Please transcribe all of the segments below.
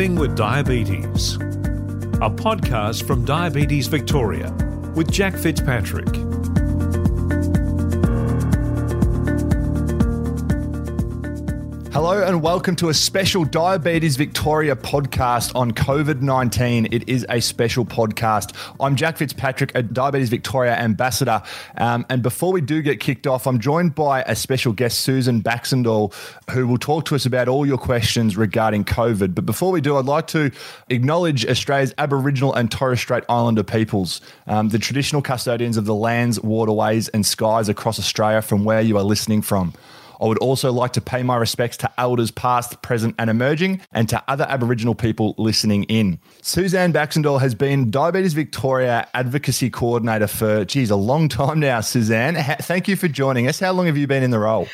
Living with Diabetes, a podcast from Diabetes Victoria with Jack Fitzpatrick. Hello and welcome to a special Diabetes Victoria podcast on COVID 19. It is a special podcast. I'm Jack Fitzpatrick, a Diabetes Victoria ambassador. Um, and before we do get kicked off, I'm joined by a special guest, Susan Baxendall, who will talk to us about all your questions regarding COVID. But before we do, I'd like to acknowledge Australia's Aboriginal and Torres Strait Islander peoples, um, the traditional custodians of the lands, waterways, and skies across Australia from where you are listening from. I would also like to pay my respects to elders past, present, and emerging, and to other Aboriginal people listening in. Suzanne Baxendall has been Diabetes Victoria Advocacy Coordinator for, geez, a long time now, Suzanne. thank you for joining us. How long have you been in the role?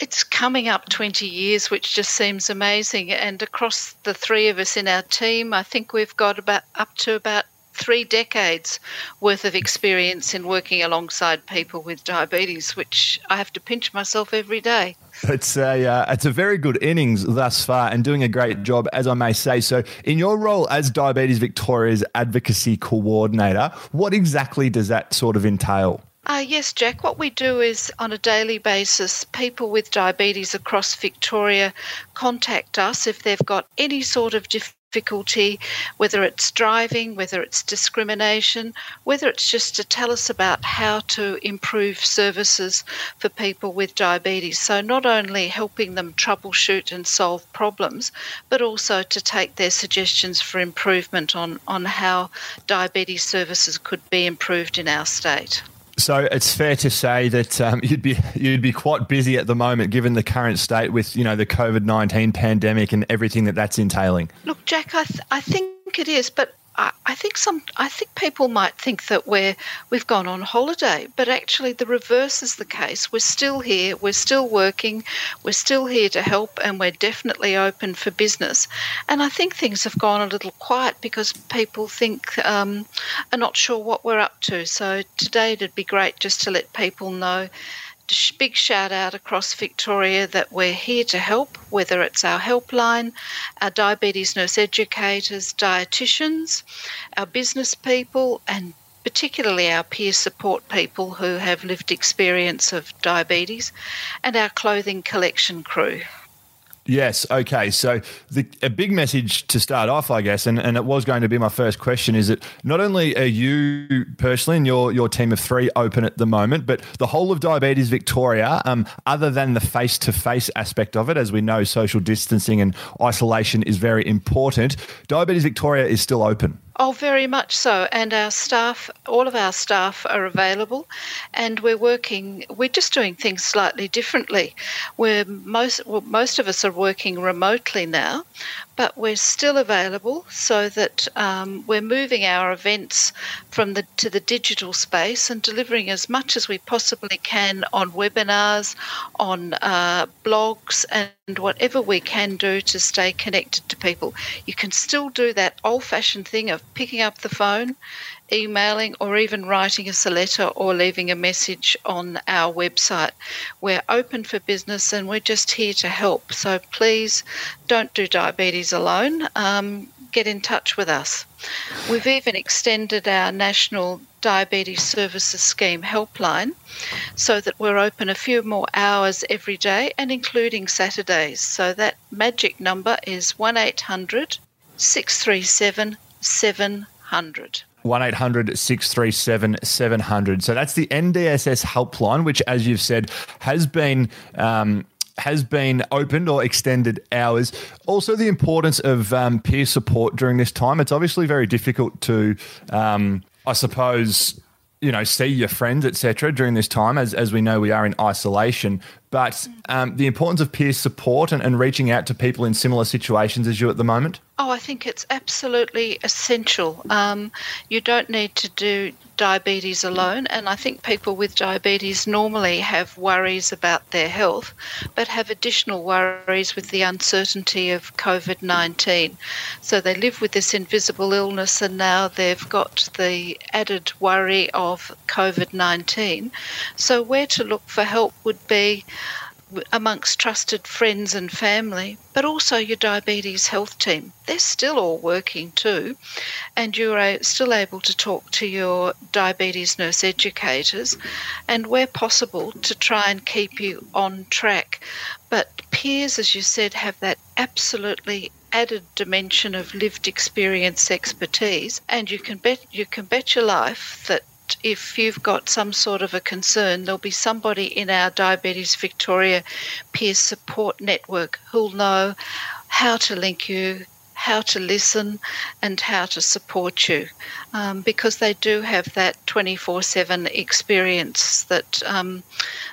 It's coming up 20 years, which just seems amazing. And across the three of us in our team, I think we've got about up to about three decades worth of experience in working alongside people with diabetes, which I have to pinch myself every day. It's a uh, it's a very good innings thus far, and doing a great job, as I may say. So, in your role as Diabetes Victoria's advocacy coordinator, what exactly does that sort of entail? Uh, yes, Jack. What we do is on a daily basis, people with diabetes across Victoria contact us if they've got any sort of difficulty, whether it's driving, whether it's discrimination, whether it's just to tell us about how to improve services for people with diabetes. So, not only helping them troubleshoot and solve problems, but also to take their suggestions for improvement on, on how diabetes services could be improved in our state. So it's fair to say that um, you'd be you'd be quite busy at the moment, given the current state with you know the COVID nineteen pandemic and everything that that's entailing. Look, Jack, I, th- I think it is, but I, think some I think people might think that we're we've gone on holiday, but actually the reverse is the case. We're still here, we're still working, we're still here to help, and we're definitely open for business. And I think things have gone a little quiet because people think um, are not sure what we're up to. So today it'd be great just to let people know big shout out across Victoria that we're here to help, whether it's our helpline, our diabetes nurse educators, dietitians, our business people, and particularly our peer support people who have lived experience of diabetes, and our clothing collection crew. Yes. Okay. So the, a big message to start off, I guess, and, and it was going to be my first question, is that not only are you personally and your your team of three open at the moment, but the whole of Diabetes Victoria, um, other than the face to face aspect of it, as we know, social distancing and isolation is very important. Diabetes Victoria is still open. Oh, very much so. And our staff, all of our staff are available, and we're working. We're just doing things slightly differently. We're most well, most of us are working remotely now, but we're still available so that um, we're moving our events from the to the digital space and delivering as much as we possibly can on webinars, on uh, blogs, and whatever we can do to stay connected to people. You can still do that old-fashioned thing of picking up the phone emailing or even writing us a letter or leaving a message on our website. We're open for business and we're just here to help. So please don't do diabetes alone. Um, get in touch with us. We've even extended our National Diabetes Services Scheme helpline so that we're open a few more hours every day and including Saturdays. So that magic number is 1800 637 700. 1800 637 700. So that's the NDSS helpline, which, as you've said, has been. Um, has been opened or extended hours. Also, the importance of um, peer support during this time. It's obviously very difficult to, um, I suppose, you know, see your friends, etc. During this time, as as we know, we are in isolation. But um, the importance of peer support and, and reaching out to people in similar situations as you at the moment. Oh, I think it's absolutely essential. Um, you don't need to do diabetes alone, and I think people with diabetes normally have worries about their health, but have additional worries with the uncertainty of COVID 19. So they live with this invisible illness, and now they've got the added worry of COVID 19. So, where to look for help would be amongst trusted friends and family, but also your diabetes health team. They're still all working too, and you're still able to talk to your diabetes nurse educators, and where possible, to try and keep you on track. But peers, as you said, have that absolutely added dimension of lived experience expertise and you can bet you can bet your life that if you've got some sort of a concern, there'll be somebody in our Diabetes Victoria peer support network who'll know how to link you, how to listen, and how to support you um, because they do have that 24 7 experience that, um,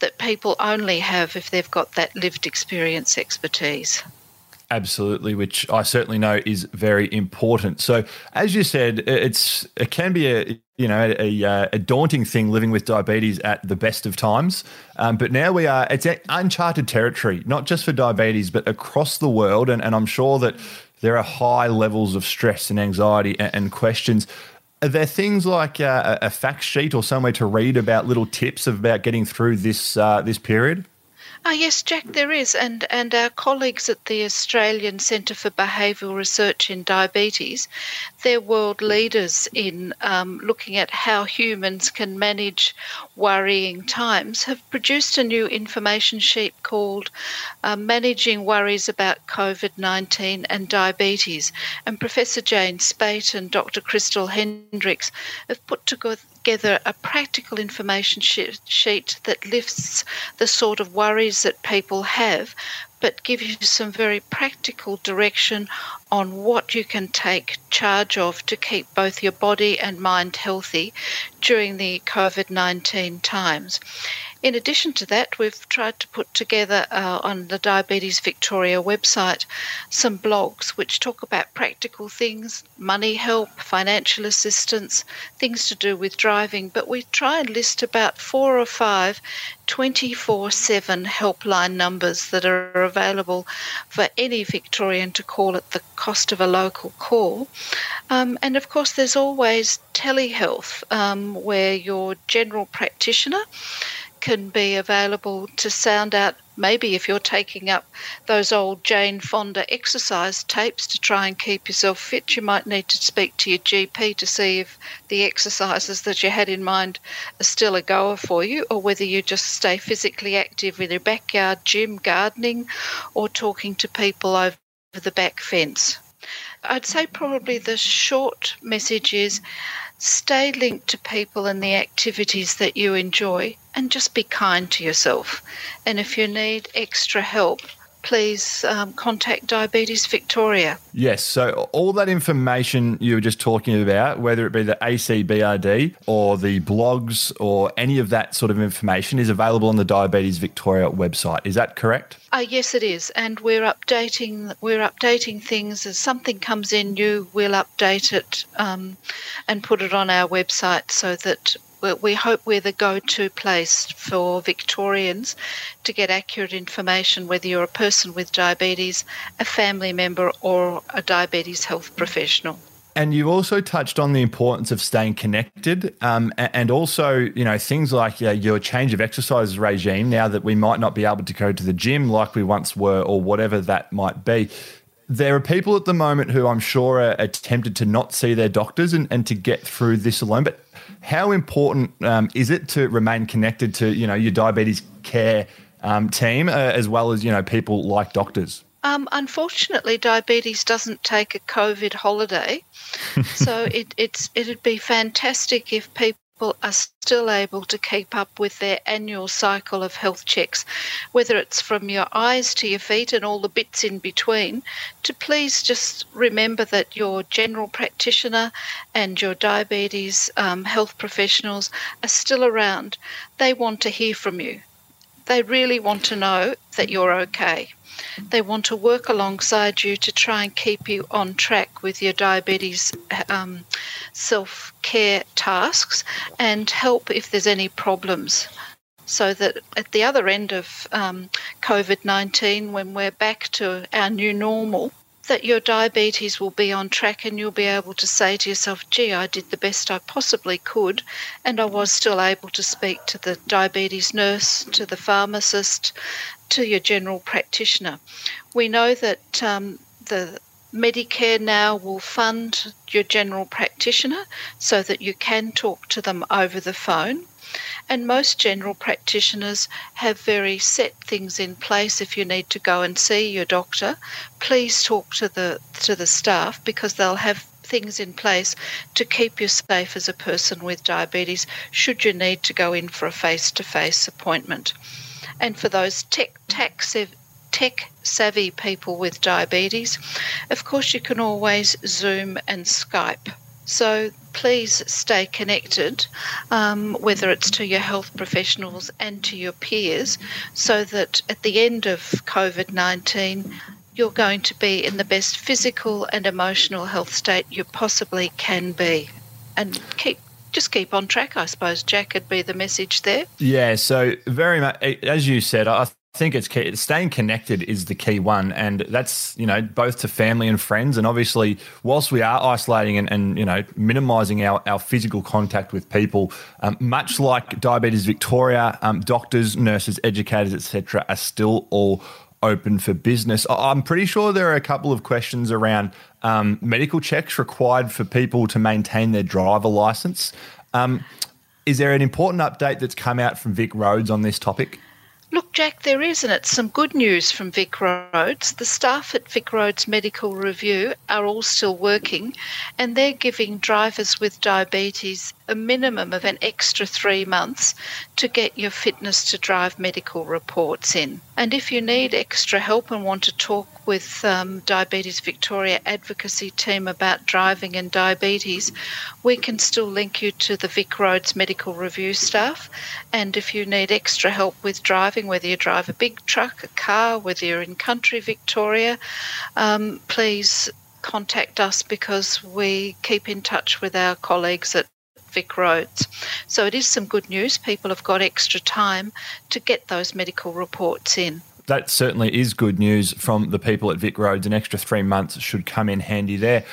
that people only have if they've got that lived experience expertise. Absolutely, which I certainly know is very important. So, as you said, it's it can be a you know a, a, a daunting thing living with diabetes at the best of times. Um, but now we are it's uncharted territory, not just for diabetes, but across the world. And, and I'm sure that there are high levels of stress and anxiety and, and questions. Are there things like uh, a fact sheet or somewhere to read about little tips about getting through this uh, this period? Oh, yes, Jack, there is. And, and our colleagues at the Australian Centre for Behavioural Research in Diabetes, they're world leaders in um, looking at how humans can manage worrying times, have produced a new information sheet called uh, Managing Worries About COVID 19 and Diabetes. And Professor Jane Speight and Dr. Christel Hendrieckx have put together together a practical information sheet that lifts the sort of worries that people have, but gives you some very practical direction on what you can take charge of to keep both your body and mind healthy during the COVID 19 times. In addition to that, we've tried to put together uh, on the Diabetes Victoria website some blogs which talk about practical things, money help, financial assistance, things to do with driving. But we try and list about four or five 24 7 helpline numbers that are available for any Victorian to call at the cost of a local call. Um, and of course, there's always telehealth, um, where your general practitioner can be available to sound out maybe if you're taking up those old Jane Fonda exercise tapes to try and keep yourself fit, you might need to speak to your GP to see if the exercises that you had in mind are still a goer for you, or whether you just stay physically active in your backyard gym, gardening, or talking to people over the back fence. I'd say probably the short message is stay linked to people and the activities that you enjoy and just be kind to yourself. And if you need extra help, please um, contact Diabetes Victoria. Yes, so all that information you were just talking about, whether it be the ACBRD or the blogs or any of that sort of information, is available on the Diabetes Victoria website. Is that correct? Uh, yes, it is, and we're updating we're updating things as something comes in new. We'll update it um, and put it on our website so that we hope we're the go to place for Victorians to get accurate information, whether you're a person with diabetes, a family member, or a diabetes health professional. And you also touched on the importance of staying connected, um, and also, you know, things like your change of exercise regime. Now that we might not be able to go to the gym like we once were, or whatever that might be, there are people at the moment who I'm sure are, are tempted to not see their doctors and, and to get through this alone. But how important um, is it to remain connected to you know your diabetes care um, team uh, as well as you know people like doctors? Um, unfortunately, diabetes doesn't take a COVID holiday, so it, it's it'd be fantastic if people people are still able to keep up with their annual cycle of health checks, whether it's from your eyes to your feet and all the bits in between, to please just remember that your general practitioner and your diabetes um, health professionals are still around. They want to hear from you. They really want to know that you're okay. They want to work alongside you to try and keep you on track with your diabetes um, self care tasks and help if there's any problems. So that at the other end of um, COVID 19, when we're back to our new normal, that your diabetes will be on track and you'll be able to say to yourself, gee, I did the best I possibly could, and I was still able to speak to the diabetes nurse, to the pharmacist, to your general practitioner. We know that um, the Medicare now will fund your general practitioner so that you can talk to them over the phone. And most general practitioners have very set things in place. If you need to go and see your doctor, please talk to the to the staff because they'll have things in place to keep you safe as a person with diabetes should you need to go in for a face-to-face appointment. And for those tech tax tech savvy people with diabetes, of course you can always Zoom and Skype. So please stay connected, um, whether it's to your health professionals and to your peers, so that at the end of COVID 19, you're going to be in the best physical and emotional health state you possibly can be. And keep just keep on track, I suppose, Jack, would be the message there. Yeah, so very much, as you said, I think it's key. Staying connected is the key one, and that's you know both to family and friends, and obviously whilst we are isolating and, and you know minimising our, our physical contact with people, um, much like Diabetes Victoria, um, doctors, nurses, educators, etc., are still all open for business. I'm pretty sure there are a couple of questions around um, medical checks required for people to maintain their driver license. Um, is there an important update that's come out from Vic Roads on this topic? Look, Jack, there is, and it's some good news from Vic Roads. The staff at Vic Roads Medical Review are all still working, and they're giving drivers with diabetes a minimum of an extra three months to get your fitness to drive medical reports in. And if you need extra help and want to talk with um, Diabetes Victoria advocacy team about driving and diabetes, we can still link you to the Vic Roads Medical Review staff. And if you need extra help with driving, whether you drive a big truck, a car, whether you're in country Victoria, um, please contact us because we keep in touch with our colleagues at Vic Roads. So it is some good news. People have got extra time to get those medical reports in. That certainly is good news from the people at Vic Roads. An extra three months should come in handy there.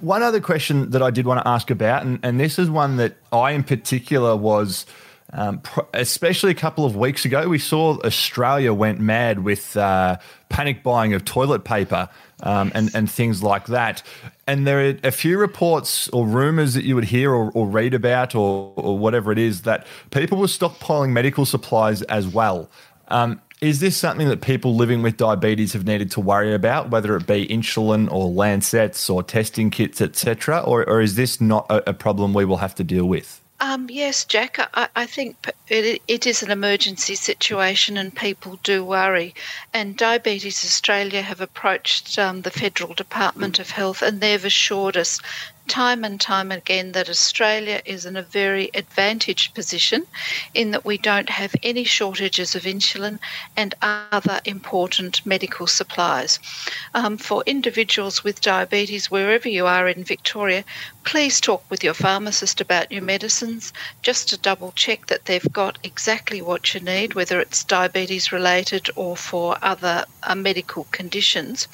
One other question that I did want to ask about, and, and this is one that I in particular was. Um, especially a couple of weeks ago, we saw Australia went mad with uh, panic buying of toilet paper um, and, and things like that. And there are a few reports or rumors that you would hear or, or read about or, or, whatever it is that people were stockpiling medical supplies as well. Um, is this something that people living with diabetes have needed to worry about, whether it be insulin or lancets or testing kits, etc., or, or is this not a, a problem we will have to deal with? Um, yes, Jack. I, I think it, it is an emergency situation, and people do worry. And Diabetes Australia have approached um, the Federal Department of Health, and they've assured us time and time again that Australia is in a very advantaged position in that we don't have any shortages of insulin and other important medical supplies. Um, for individuals with diabetes, wherever you are in Victoria, please talk with your pharmacist about your medicines just to double check that they've got exactly what you need, whether it's diabetes related or for other uh, medical conditions.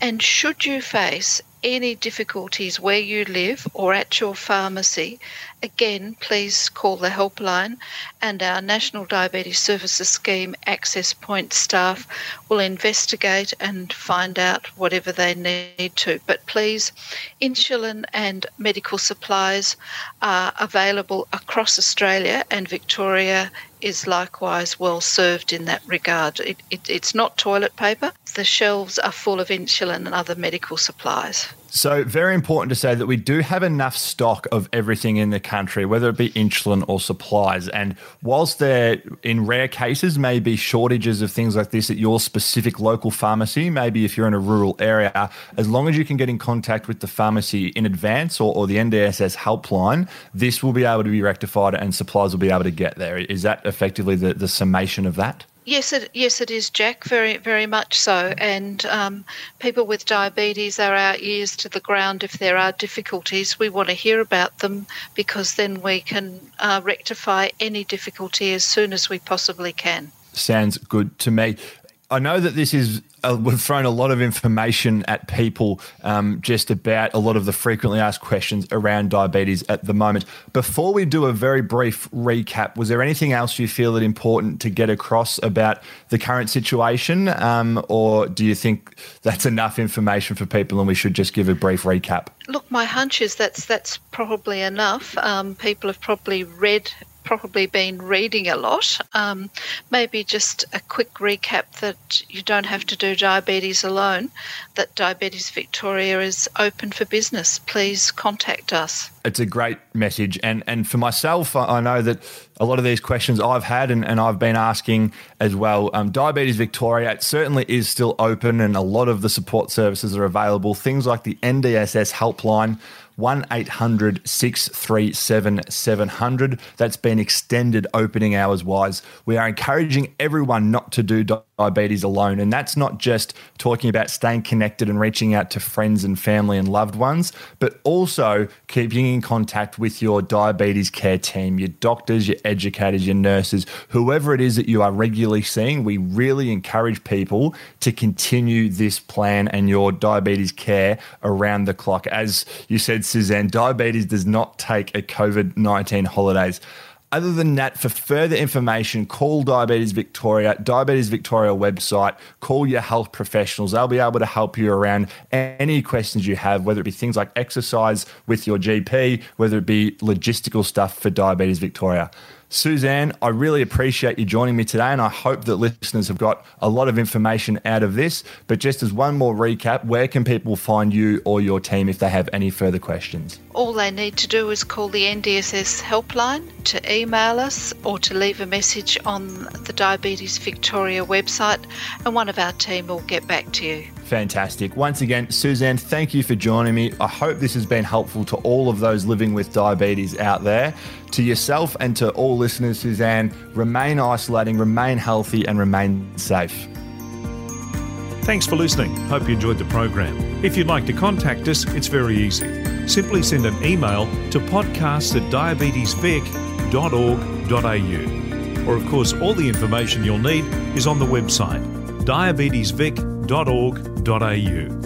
And should you face any difficulties where you live or at your pharmacy, again, please call the helpline and our National Diabetes Services Scheme Access Point staff will investigate and find out whatever they need to. But please, insulin and medical supplies are available across Australia and Victoria is likewise well served in that regard. It, it, it's not toilet paper. The shelves are full of insulin and other medical supplies. So, very important to say that we do have enough stock of everything in the country, whether it be insulin or supplies. And whilst there, in rare cases, may be shortages of things like this at your specific local pharmacy, maybe if you're in a rural area, as long as you can get in contact with the pharmacy in advance or, or the NDSS helpline, this will be able to be rectified and supplies will be able to get there. Is that effectively the, the summation of that? Yes, it yes it is, Jack. Very very much so. And um, people with diabetes are our ears to the ground if there are difficulties. We want to hear about them because then we can uh, rectify any difficulty as soon as we possibly can. Sounds good to me. I know that this is uh, we've thrown a lot of information at people um, just about a lot of the frequently asked questions around diabetes at the moment. Before we do a very brief recap, was there anything else you feel that important to get across about the current situation, um, or do you think that's enough information for people and we should just give a brief recap? Look, my hunch is that's that's probably enough. Um, people have probably read probably been reading a lot. Um, maybe just a quick recap that you don't have to do diabetes alone, that Diabetes Victoria is open for business. Please contact us. It's a great message. And, and for myself, I know that a lot of these questions I've had and, and I've been asking as well. Um, Diabetes Victoria it certainly is still open and a lot of the support services are available. Things like the NDSS helpline 1 800 637 700. That's been extended opening hours wise. We are encouraging everyone not to do diabetes alone. And that's not just talking about staying connected and reaching out to friends and family and loved ones, but also keeping in contact with your diabetes care team, your doctors, your educators, your nurses, whoever it is that you are regularly seeing. We really encourage people to continue this plan and your diabetes care around the clock. As you said, Suzanne, diabetes does not take a COVID 19 holidays. Other than that, for further information, call Diabetes Victoria, Diabetes Victoria website, call your health professionals. They'll be able to help you around any questions you have, whether it be things like exercise with your GP, whether it be logistical stuff for Diabetes Victoria. Suzanne, I really appreciate you joining me today, and I hope that listeners have got a lot of information out of this. But just as one more recap, where can people find you or your team if they have any further questions? All they need to do is call the NDSS helpline, to email us, or to leave a message on the Diabetes Victoria website, and one of our team will get back to you. Fantastic. Once again, Suzanne, thank you for joining me. I hope this has been helpful to all of those living with diabetes out there. To yourself and to all listeners, Suzanne, remain isolating, remain healthy, and remain safe. Thanks for listening. Hope you enjoyed the program. If you'd like to contact us, it's very easy. Simply send an email to podcast at diabetesvic.org.au. Or, of course, all the information you'll need is on the website diabetesvic.org.au www.ecc.org.au.